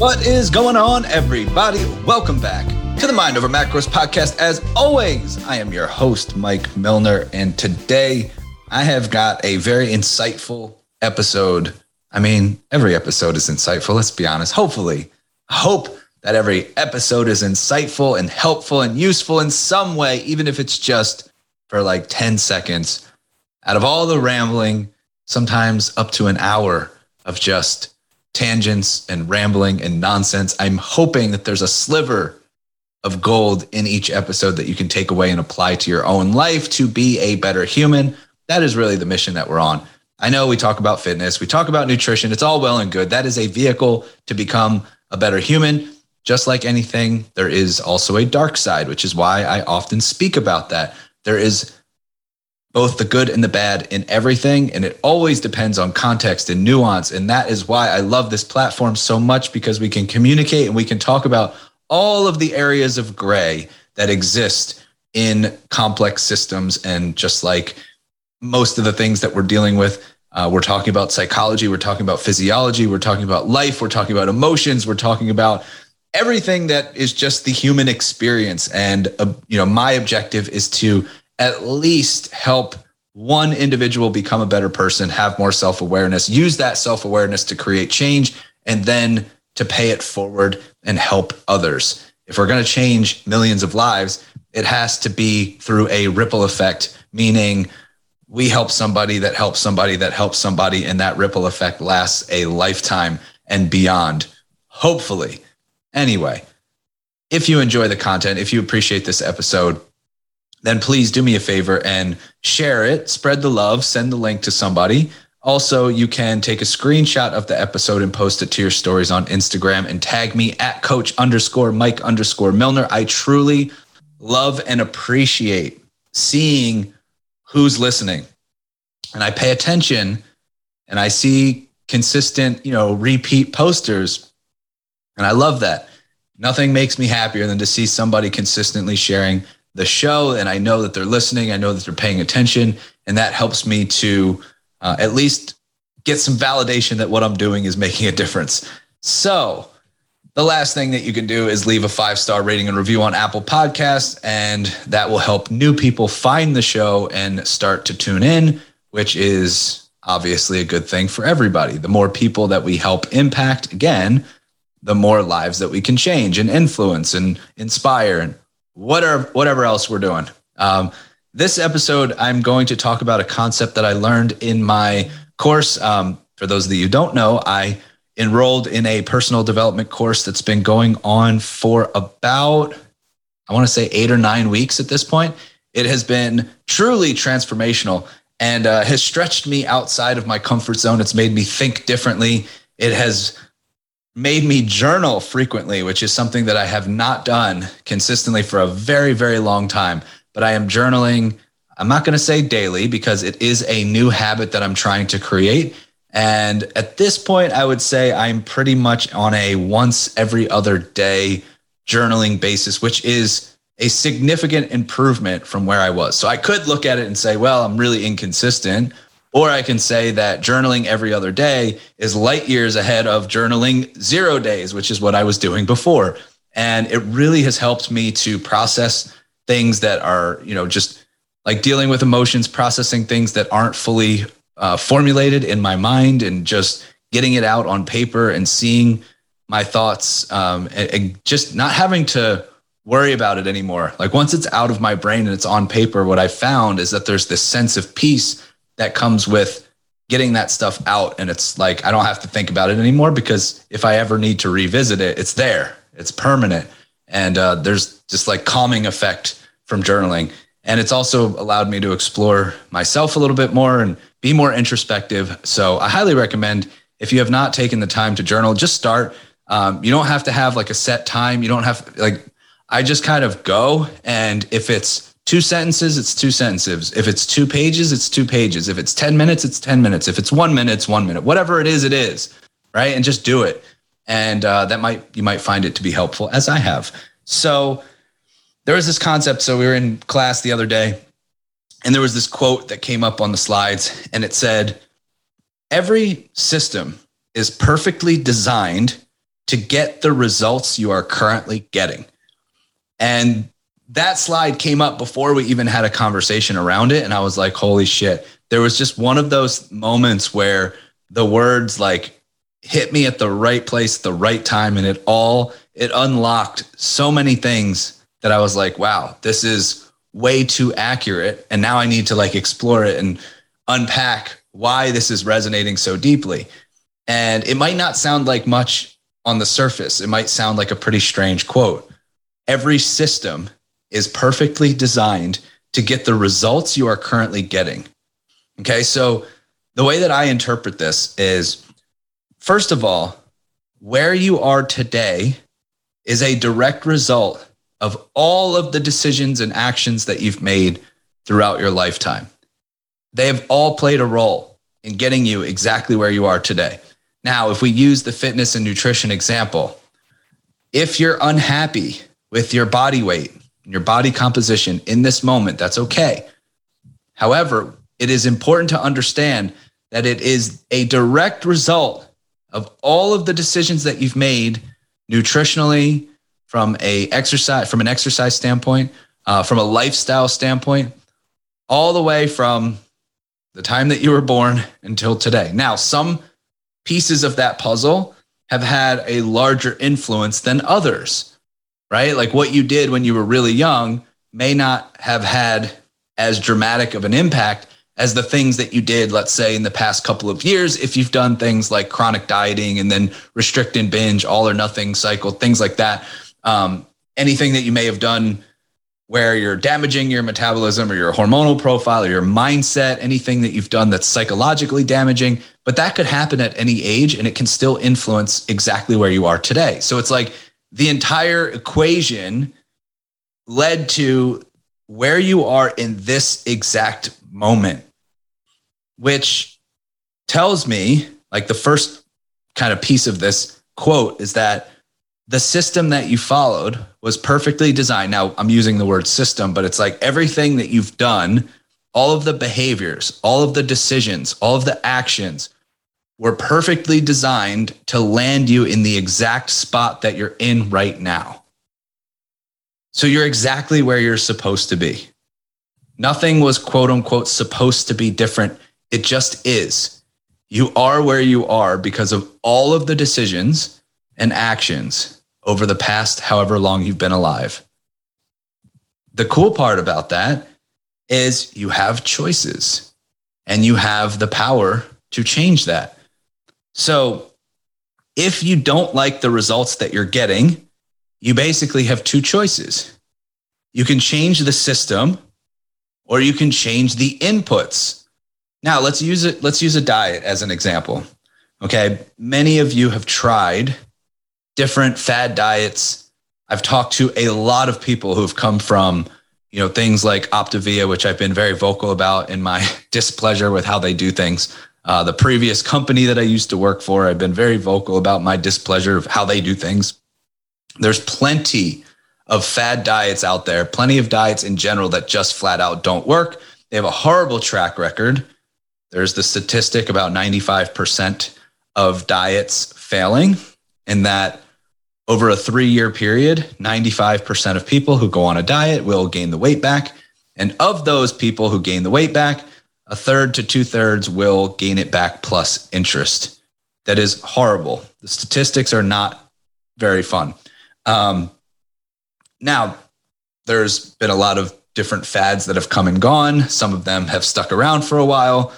What is going on, everybody? Welcome back to the Mind Over Macros podcast. As always, I am your host, Mike Milner, and today I have got a very insightful episode. I mean, every episode is insightful, let's be honest. Hopefully, I hope that every episode is insightful and helpful and useful in some way, even if it's just for like 10 seconds. Out of all the rambling, sometimes up to an hour of just tangents and rambling and nonsense. I'm hoping that there's a sliver of gold in each episode that you can take away and apply to your own life to be a better human. That is really the mission that we're on. I know we talk about fitness, we talk about nutrition. It's all well and good. That is a vehicle to become a better human. Just like anything, there is also a dark side, which is why I often speak about that. There is both the good and the bad in everything. And it always depends on context and nuance. And that is why I love this platform so much because we can communicate and we can talk about all of the areas of gray that exist in complex systems. And just like most of the things that we're dealing with, uh, we're talking about psychology, we're talking about physiology, we're talking about life, we're talking about emotions, we're talking about everything that is just the human experience. And, uh, you know, my objective is to at least help one individual become a better person, have more self awareness, use that self awareness to create change, and then to pay it forward and help others. If we're going to change millions of lives, it has to be through a ripple effect, meaning we help somebody that helps somebody that helps somebody, and that ripple effect lasts a lifetime and beyond, hopefully. Anyway, if you enjoy the content, if you appreciate this episode, then please do me a favor and share it, spread the love, send the link to somebody. Also, you can take a screenshot of the episode and post it to your stories on Instagram and tag me at coach underscore Mike underscore Milner. I truly love and appreciate seeing who's listening. And I pay attention and I see consistent, you know, repeat posters. And I love that. Nothing makes me happier than to see somebody consistently sharing the show and I know that they're listening. I know that they're paying attention. And that helps me to uh, at least get some validation that what I'm doing is making a difference. So, the last thing that you can do is leave a five star rating and review on Apple Podcasts, and that will help new people find the show and start to tune in, which is obviously a good thing for everybody. The more people that we help impact, again, the more lives that we can change and influence and inspire and whatever whatever else we're doing. Um, this episode, I'm going to talk about a concept that I learned in my course. Um, for those of you who don't know, I enrolled in a personal development course that's been going on for about, I want to say eight or nine weeks at this point. It has been truly transformational and uh, has stretched me outside of my comfort zone. It's made me think differently. It has made me journal frequently, which is something that I have not done consistently for a very, very long time. But I am journaling. I'm not going to say daily because it is a new habit that I'm trying to create. And at this point, I would say I'm pretty much on a once every other day journaling basis, which is a significant improvement from where I was. So I could look at it and say, well, I'm really inconsistent, or I can say that journaling every other day is light years ahead of journaling zero days, which is what I was doing before. And it really has helped me to process things that are, you know, just like dealing with emotions, processing things that aren't fully uh, formulated in my mind and just getting it out on paper and seeing my thoughts um, and, and just not having to worry about it anymore. Like once it's out of my brain and it's on paper, what I found is that there's this sense of peace that comes with getting that stuff out. And it's like, I don't have to think about it anymore because if I ever need to revisit it, it's there, it's permanent. And uh, there's just like calming effect from journaling. And it's also allowed me to explore myself a little bit more and be more introspective. So I highly recommend if you have not taken the time to journal, just start. Um, you don't have to have like a set time. You don't have like, I just kind of go. And if it's two sentences, it's two sentences. If it's two pages, it's two pages. If it's 10 minutes, it's 10 minutes. If it's one minute, it's one minute. Whatever it is, it is. Right. And just do it. And uh, that might, you might find it to be helpful, as I have. So there was this concept. So we were in class the other day, and there was this quote that came up on the slides, and it said, Every system is perfectly designed to get the results you are currently getting. And that slide came up before we even had a conversation around it. And I was like, holy shit. There was just one of those moments where the words like hit me at the right place, the right time. And it all, it unlocked so many things that I was like, wow, this is way too accurate. And now I need to like explore it and unpack why this is resonating so deeply. And it might not sound like much on the surface, it might sound like a pretty strange quote. Every system is perfectly designed to get the results you are currently getting. Okay. So the way that I interpret this is first of all, where you are today is a direct result of all of the decisions and actions that you've made throughout your lifetime. They have all played a role in getting you exactly where you are today. Now, if we use the fitness and nutrition example, if you're unhappy with your body weight, your body composition in this moment, that's okay. However, it is important to understand that it is a direct result of all of the decisions that you've made nutritionally, from a exercise from an exercise standpoint, uh, from a lifestyle standpoint, all the way from the time that you were born until today. Now, some pieces of that puzzle have had a larger influence than others, right? Like what you did when you were really young may not have had as dramatic of an impact as the things that you did, let's say, in the past couple of years, if you've done things like chronic dieting and then restrict and binge, all or nothing cycle, things like that um, anything that you may have done where you're damaging your metabolism or your hormonal profile or your mindset, anything that you've done that's psychologically damaging, but that could happen at any age and it can still influence exactly where you are today. So it's like the entire equation led to where you are in this exact moment, which tells me like the first kind of piece of this quote is that the system that you followed was perfectly designed. Now, I'm using the word system, but it's like everything that you've done, all of the behaviors, all of the decisions, all of the actions were perfectly designed to land you in the exact spot that you're in right now. So you're exactly where you're supposed to be. Nothing was quote unquote supposed to be different. It just is. You are where you are because of all of the decisions and actions over the past however long you've been alive. The cool part about that is you have choices and you have the power to change that. So if you don't like the results that you're getting, you basically have two choices. You can change the system or you can change the inputs. Now, let's use it let's use a diet as an example. Okay? Many of you have tried different fad diets. I've talked to a lot of people who've come from, you know, things like Optavia, which I've been very vocal about in my displeasure with how they do things. Uh, the previous company that I used to work for, I've been very vocal about my displeasure of how they do things. There's plenty of fad diets out there, plenty of diets in general that just flat out don't work. They have a horrible track record. There's the statistic about 95% of diets failing in that over a three year period, 95% of people who go on a diet will gain the weight back. And of those people who gain the weight back, a third to two thirds will gain it back plus interest. That is horrible. The statistics are not very fun. Um, now, there's been a lot of different fads that have come and gone. Some of them have stuck around for a while.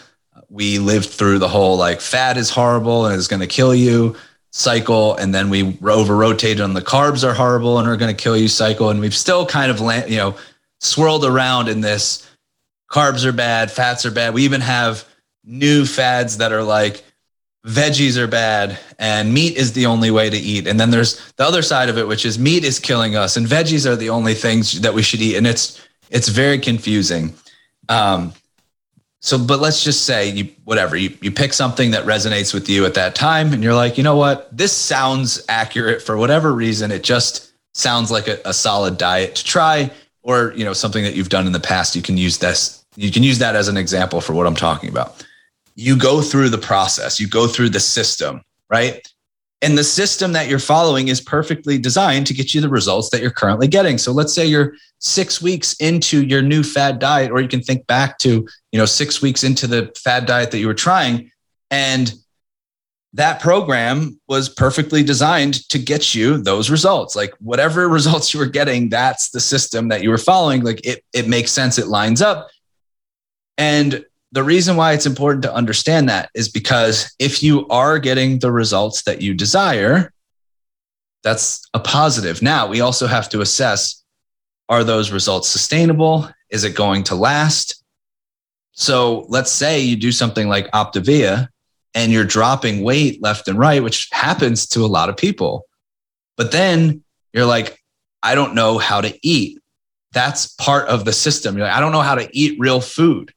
We lived through the whole like fat is horrible and is going to kill you cycle and then we over rotated on the carbs are horrible and are going to kill you cycle and we've still kind of you know swirled around in this carbs are bad fats are bad. We even have new fads that are like veggies are bad and meat is the only way to eat. And then there's the other side of it which is meat is killing us and veggies are the only things that we should eat. And it's it's very confusing. Um, so but let's just say you whatever you, you pick something that resonates with you at that time and you're like you know what? This sounds accurate for whatever reason. It just sounds like a, a solid diet to try or you know something that you've done in the past. You can use this you can use that as an example for what i'm talking about you go through the process you go through the system right And the system that you're following is perfectly designed to get you the results that you're currently getting. So let's say you're six weeks into your new fad diet, or you can think back to, you know, six weeks into the fad diet that you were trying. And that program was perfectly designed to get you those results. Like whatever results you were getting, that's the system that you were following. Like it, it makes sense. It lines up. And the reason why it's important to understand that is because if you are getting the results that you desire, that's a positive. Now, we also have to assess are those results sustainable? Is it going to last? So let's say you do something like Optavia and you're dropping weight left and right, which happens to a lot of people. But then you're like, I don't know how to eat. That's part of the system. You're like, I don't know how to eat real food.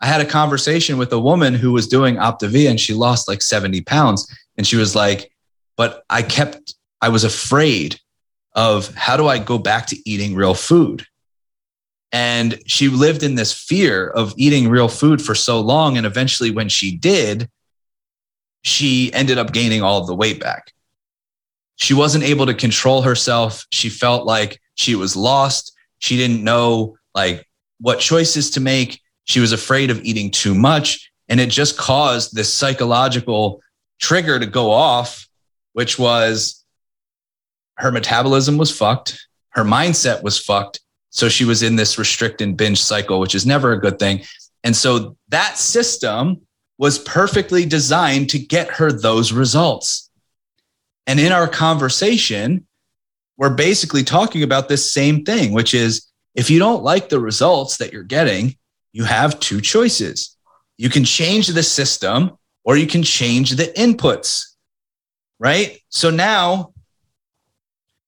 I had a conversation with a woman who was doing Optavia and she lost like 70 pounds. And she was like, but I kept, I was afraid of how do I go back to eating real food? And she lived in this fear of eating real food for so long. And eventually, when she did, she ended up gaining all of the weight back. She wasn't able to control herself. She felt like she was lost. She didn't know like what choices to make. She was afraid of eating too much. And it just caused this psychological trigger to go off, which was her metabolism was fucked. Her mindset was fucked. So she was in this restrict and binge cycle, which is never a good thing. And so that system was perfectly designed to get her those results. And in our conversation, we're basically talking about this same thing, which is if you don't like the results that you're getting, you have two choices. You can change the system or you can change the inputs, right? So now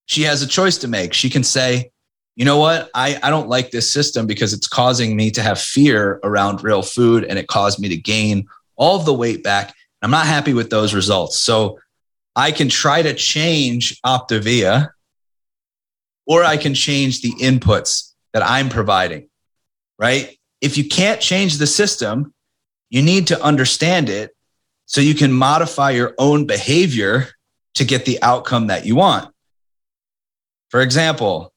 she has a choice to make. She can say, you know what? I, I don't like this system because it's causing me to have fear around real food and it caused me to gain all of the weight back. I'm not happy with those results. So I can try to change Optavia or I can change the inputs that I'm providing, right? If you can't change the system, you need to understand it so you can modify your own behavior to get the outcome that you want. For example,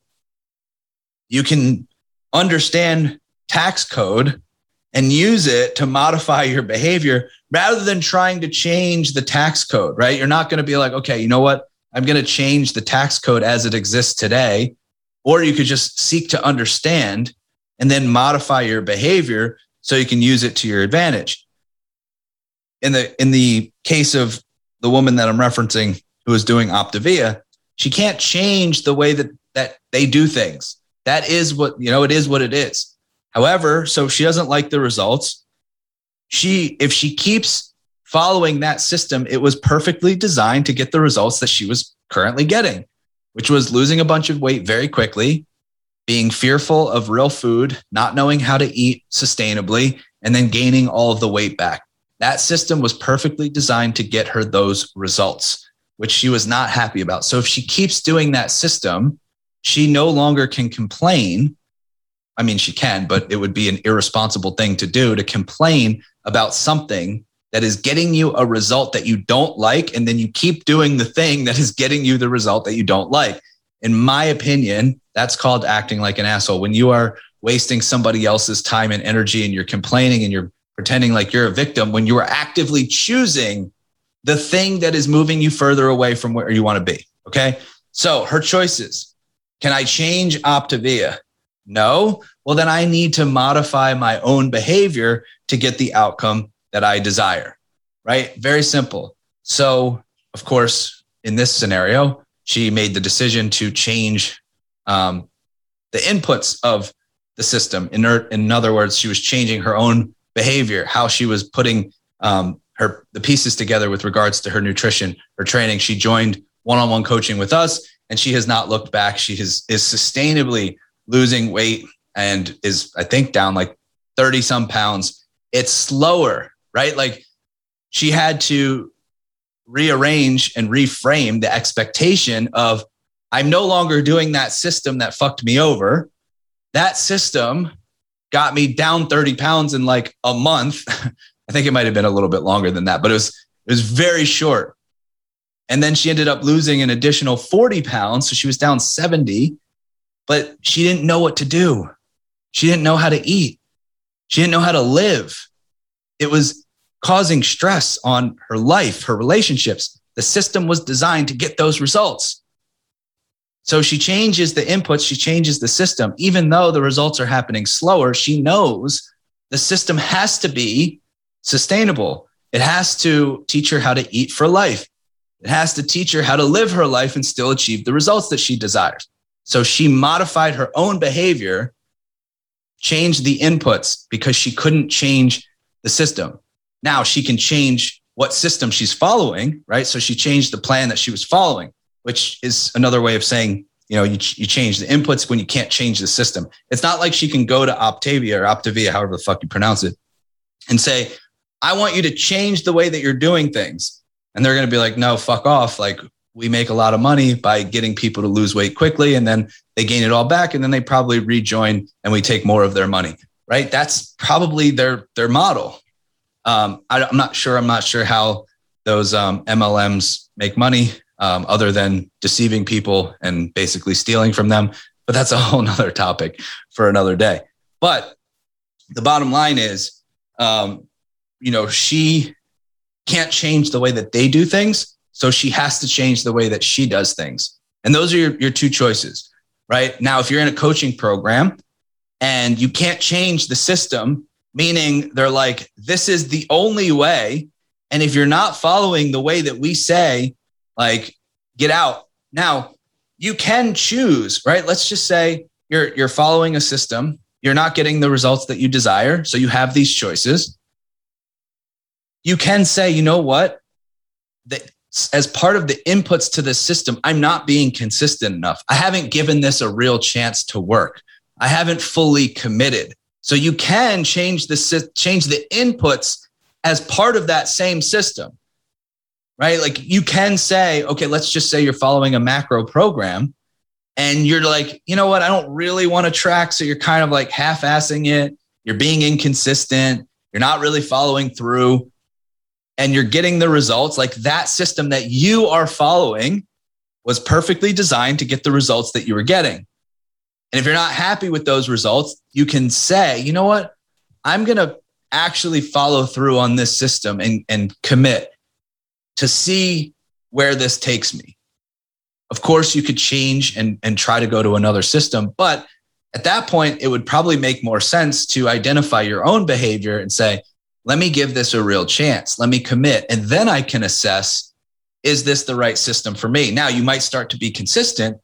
you can understand tax code and use it to modify your behavior rather than trying to change the tax code, right? You're not going to be like, okay, you know what? I'm going to change the tax code as it exists today. Or you could just seek to understand and then modify your behavior so you can use it to your advantage. In the in the case of the woman that I'm referencing who is doing Optavia, she can't change the way that that they do things. That is what, you know, it is what it is. However, so she doesn't like the results. She if she keeps following that system, it was perfectly designed to get the results that she was currently getting, which was losing a bunch of weight very quickly, being fearful of real food, not knowing how to eat sustainably, and then gaining all of the weight back. That system was perfectly designed to get her those results, which she was not happy about. So if she keeps doing that system, she no longer can complain. I mean, she can, but it would be an irresponsible thing to do to complain about something that is getting you a result that you don't like. And then you keep doing the thing that is getting you the result that you don't like. In my opinion, that's called acting like an asshole. When you are wasting somebody else's time and energy and you're complaining and you're pretending like you're a victim when you are actively choosing the thing that is moving you further away from where you want to be. Okay. So her choices can I change Optavia? No. Well, then I need to modify my own behavior to get the outcome that I desire. Right. Very simple. So, of course, in this scenario, she made the decision to change um, the inputs of the system. In, her, in other words, she was changing her own behavior, how she was putting um, her the pieces together with regards to her nutrition, her training. She joined one-on-one coaching with us, and she has not looked back. She has, is sustainably losing weight and is, I think, down like 30 some pounds. It's slower, right? Like she had to rearrange and reframe the expectation of I'm no longer doing that system that fucked me over. That system got me down 30 pounds in like a month. I think it might have been a little bit longer than that, but it was it was very short. And then she ended up losing an additional 40 pounds. So she was down 70, but she didn't know what to do. She didn't know how to eat. She didn't know how to live. It was causing stress on her life, her relationships. The system was designed to get those results. So she changes the inputs, she changes the system. Even though the results are happening slower, she knows the system has to be sustainable. It has to teach her how to eat for life. It has to teach her how to live her life and still achieve the results that she desires. So she modified her own behavior, changed the inputs because she couldn't change the system. Now she can change what system she's following, right? So she changed the plan that she was following, which is another way of saying, you know, you, you change the inputs when you can't change the system. It's not like she can go to Optavia or Optavia, however the fuck you pronounce it, and say, I want you to change the way that you're doing things. And they're going to be like, no, fuck off. Like, we make a lot of money by getting people to lose weight quickly and then they gain it all back and then they probably rejoin and we take more of their money right that's probably their their model um, I, am not sure i'm not sure how those um, mlms make money um, other than deceiving people and basically stealing from them but that's a whole nother topic for another day but the bottom line is um, you know she can't change the way that they do things so she has to change the way that she does things. And those are your, your two choices, right? Now, if you're in a coaching program and you can't change the system, meaning they're like, this is the only way. And if you're not following the way that we say, like, get out. Now, you can choose, right? Let's just say you're you're following a system, you're not getting the results that you desire, so you have these choices. You can say, you know what? The, as part of the inputs to the system, I'm not being consistent enough. I haven't given this a real chance to work. I haven't fully committed. So you can change the change the inputs as part of that same system. Right? Like you can say, okay, let's just say you're following a macro program and you're like, you know what? I don't really want to track. So you're kind of like half assing it. You're being inconsistent. You're not really following through and you're getting the results, like that system that you are following was perfectly designed to get the results that you were getting. And if you're not happy with those results, you can say, you know what? I'm going to actually follow through on this system and, and commit to see where this takes me. Of course, you could change and, and try to go to another system, but at that point, it would probably make more sense to identify your own behavior and say, let me give this a real chance. Let me commit. And then I can assess is this the right system for me? Now, you might start to be consistent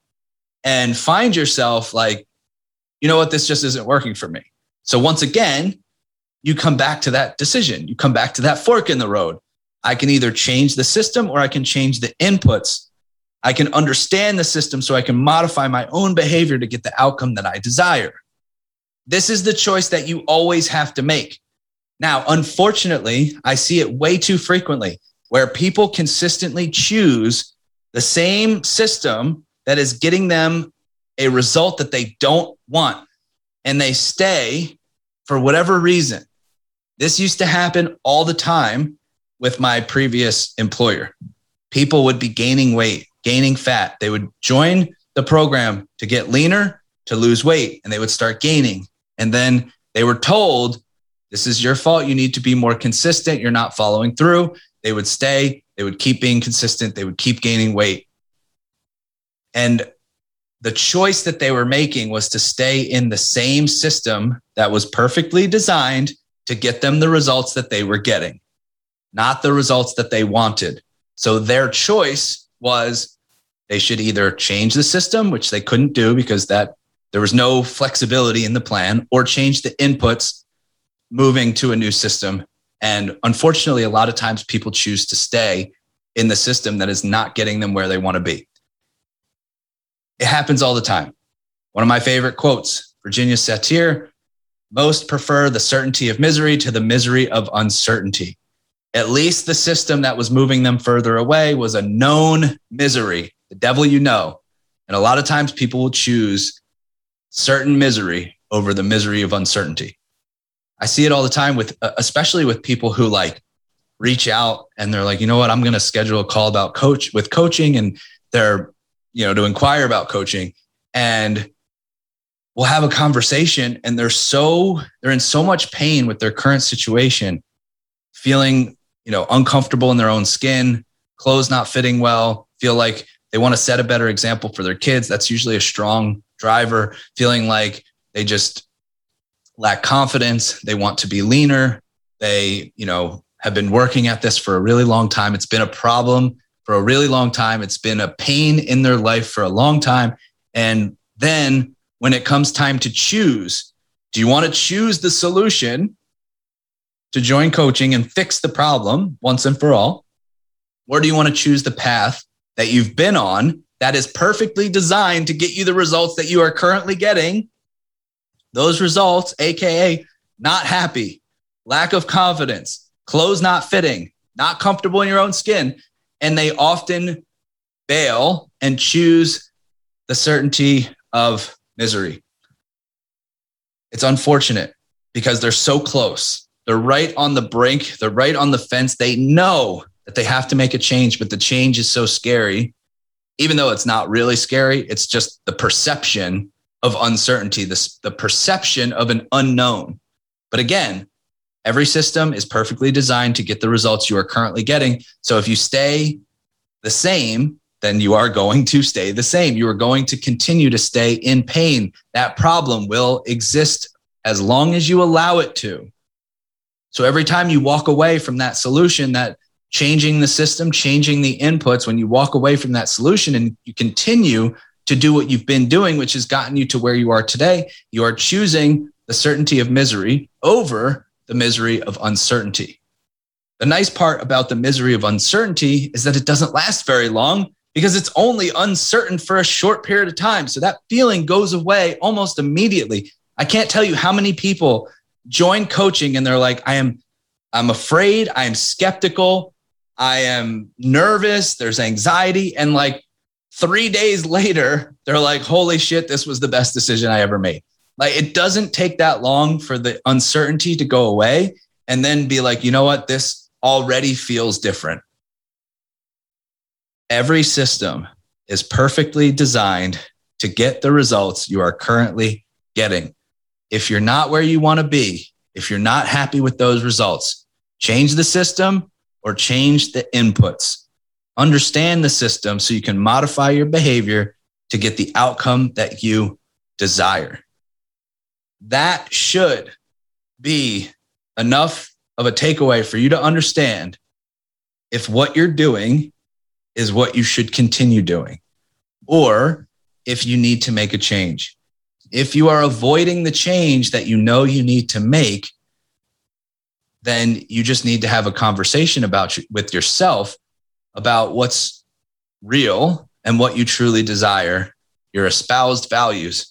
and find yourself like, you know what, this just isn't working for me. So once again, you come back to that decision. You come back to that fork in the road. I can either change the system or I can change the inputs. I can understand the system so I can modify my own behavior to get the outcome that I desire. This is the choice that you always have to make. Now, unfortunately, I see it way too frequently where people consistently choose the same system that is getting them a result that they don't want and they stay for whatever reason. This used to happen all the time with my previous employer. People would be gaining weight, gaining fat. They would join the program to get leaner, to lose weight, and they would start gaining. And then they were told this is your fault. You need to be more consistent. You're not following through. They would stay, they would keep being consistent, they would keep gaining weight. And the choice that they were making was to stay in the same system that was perfectly designed to get them the results that they were getting, not the results that they wanted. So their choice was they should either change the system, which they couldn't do because that there was no flexibility in the plan, or change the inputs moving to a new system. And unfortunately, a lot of times people choose to stay in the system that is not getting them where they want to be. It happens all the time. One of my favorite quotes Virginia Satir most prefer the certainty of misery to the misery of uncertainty. At least the system that was moving them further away was a known misery, the devil you know. And a lot of times people will choose certain misery over the misery of uncertainty. I see it all the time with, uh, especially with people who like reach out and they're like, you know what, I'm going to schedule a call about coach with coaching and they're, you know, to inquire about coaching and we'll have a conversation and they're so, they're in so much pain with their current situation, feeling, you know, uncomfortable in their own skin, clothes not fitting well, feel like they want to set a better example for their kids. That's usually a strong driver, feeling like they just lack confidence. They want to be leaner. They, you know, have been working at this for a really long time. It's been a problem for a really long time. It's been a pain in their life for a long time. And then when it comes time to choose, do you want to choose the solution to join coaching and fix the problem once and for all? Or do you want to choose the path that you've been on that is perfectly designed to get you the results that you are currently getting? Those results, AKA not happy, lack of confidence, clothes not fitting, not comfortable in your own skin. And they often bail and choose the certainty of misery. It's unfortunate because they're so close. They're right on the brink, they're right on the fence. They know that they have to make a change, but the change is so scary. Even though it's not really scary, it's just the perception of uncertainty, this, the perception of an unknown. But again, every system is perfectly designed to get the results you are currently getting. So if you stay the same, then you are going to stay the same. You are going to continue to stay in pain. That problem will exist as long as you allow it to. So every time you walk away from that solution, that changing the system, changing the inputs, when you walk away from that solution and you continue to do what you've been doing, which has gotten you to where you are today, you are choosing the certainty of misery over the misery of uncertainty. The nice part about the misery of uncertainty is that it doesn't last very long because it's only uncertain for a short period of time. So that feeling goes away almost immediately. I can't tell you how many people join coaching and they're like, I am, I'm afraid, I am skeptical, I am nervous, there's anxiety. And like three days later, they're like, holy shit, this was the best decision I ever made. Like it doesn't take that long for the uncertainty to go away and then be like, you know what, this already feels different. Every system is perfectly designed to get the results you are currently getting. If you're not where you want to be, if you're not happy with those results, change the system or change the inputs. Understand the system so you can modify your behavior to get the outcome that you desire. That should be enough of a takeaway for you to understand if what you're doing is what you should continue doing, or if you need to make a change. If you are avoiding the change that you know you need to make, then you just need to have a conversation about with yourself about what's real and what you truly desire, your espoused values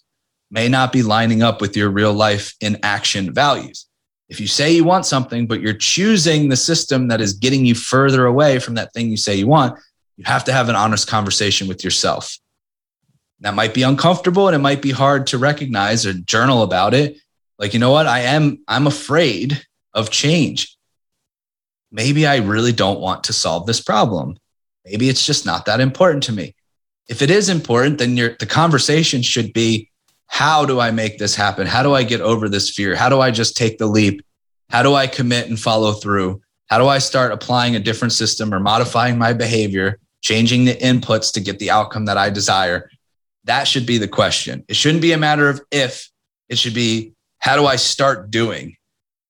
may not be lining up with your real life in action values. If you say you want something, but you're choosing the system that is getting you further away from that thing you say you want, you have to have an honest conversation with yourself. That might be uncomfortable and it might be hard to recognize or journal about it. Like, you know what? I am, I'm afraid of change maybe I really don't want to solve this problem. Maybe it's just not that important to me. If it is important, then the conversation should be how do I make this happen? How do I get over this fear? How do I just take the leap? How do I commit and follow through? How do I start applying a different system or modifying my behavior, changing the inputs to get the outcome that I desire? That should be the question. It shouldn't be a matter of if, it should be how do I start doing?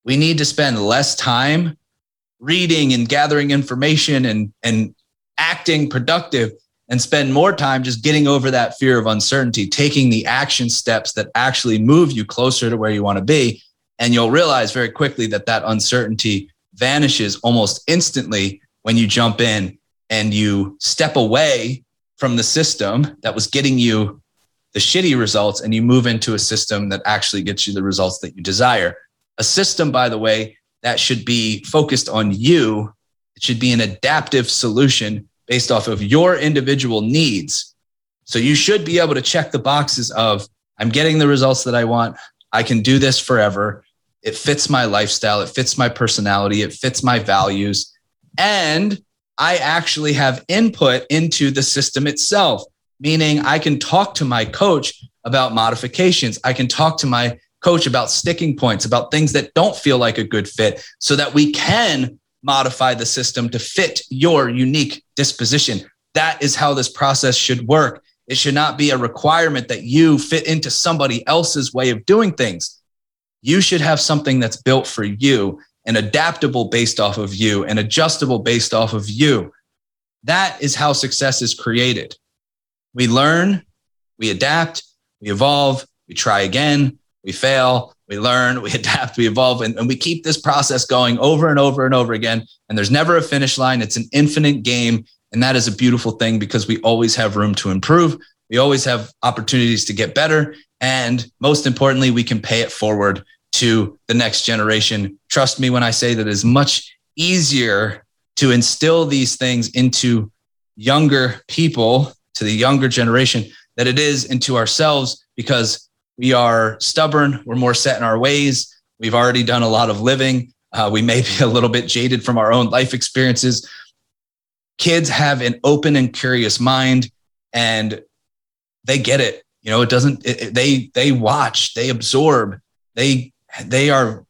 We need to spend less time reading and gathering information and and acting productive and spend more time just getting over that fear of uncertainty, taking the action steps that actually move you closer to where you want to be. And you'll realize very quickly that that uncertainty vanishes almost instantly when you jump in and you step away from the system that was getting you the shitty results and you move into a system that actually gets you the results that you desire. A system, by the way, that should be focused on you. It should be an adaptive solution based off of your individual needs. So you should be able to check the boxes of I'm getting the results that I want. I can do this forever. It fits my lifestyle. It fits my personality. It fits my values. And I actually have input into the system itself, meaning I can talk to my coach about modifications. I can talk to my coach about sticking points, about things that don't feel like a good fit, so that we can modify the system to fit your unique disposition. That is how this process should work. It should not be a requirement that you fit into somebody else's way of doing things. You should have something that's built for you and adaptable based off of you and adjustable based off of you. That is how success is created. We learn, we adapt, we evolve, we try again, we fail, we learn, we adapt, we evolve, and, and, we keep this process going over and over and over again. And there's never a finish line. It's an infinite game. And that is a beautiful thing because we always have room to improve. We always have opportunities to get better. And most importantly, we can pay it forward to the next generation. Trust me when I say that it's much easier to instill these things into younger people, to the younger generation, that it is into ourselves because we are stubborn. We're more set in our ways. We've already done a lot of living. Uh, we may be a little bit jaded from our own life experiences. Kids have an open and curious mind and they get it. You know, it doesn't, it, it, they, they watch, they absorb, they, they are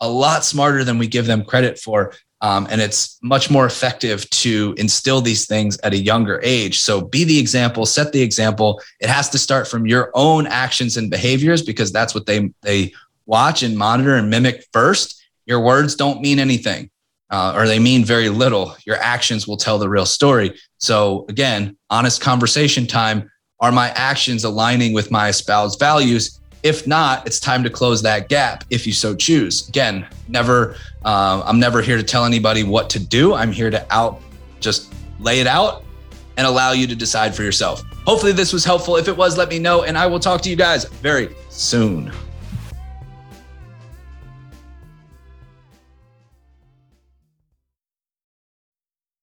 a lot smarter than we give them credit for. Um, and it's much more effective to instill these things at a younger age. So be the example, set the example. It has to start from your own actions and behaviors because that's what they they watch and monitor and mimic first. Your words don't mean anything, uh, or they mean very little. Your actions will tell the real story. So again, honest conversation time. Are my actions aligning with my espoused values? If not, it's time to close that gap if you so choose. Again, never, uh, I'm never here to tell anybody what to do. I'm here to out, just lay it out and allow you to decide for yourself. Hopefully, this was helpful. If it was, let me know, and I will talk to you guys very soon.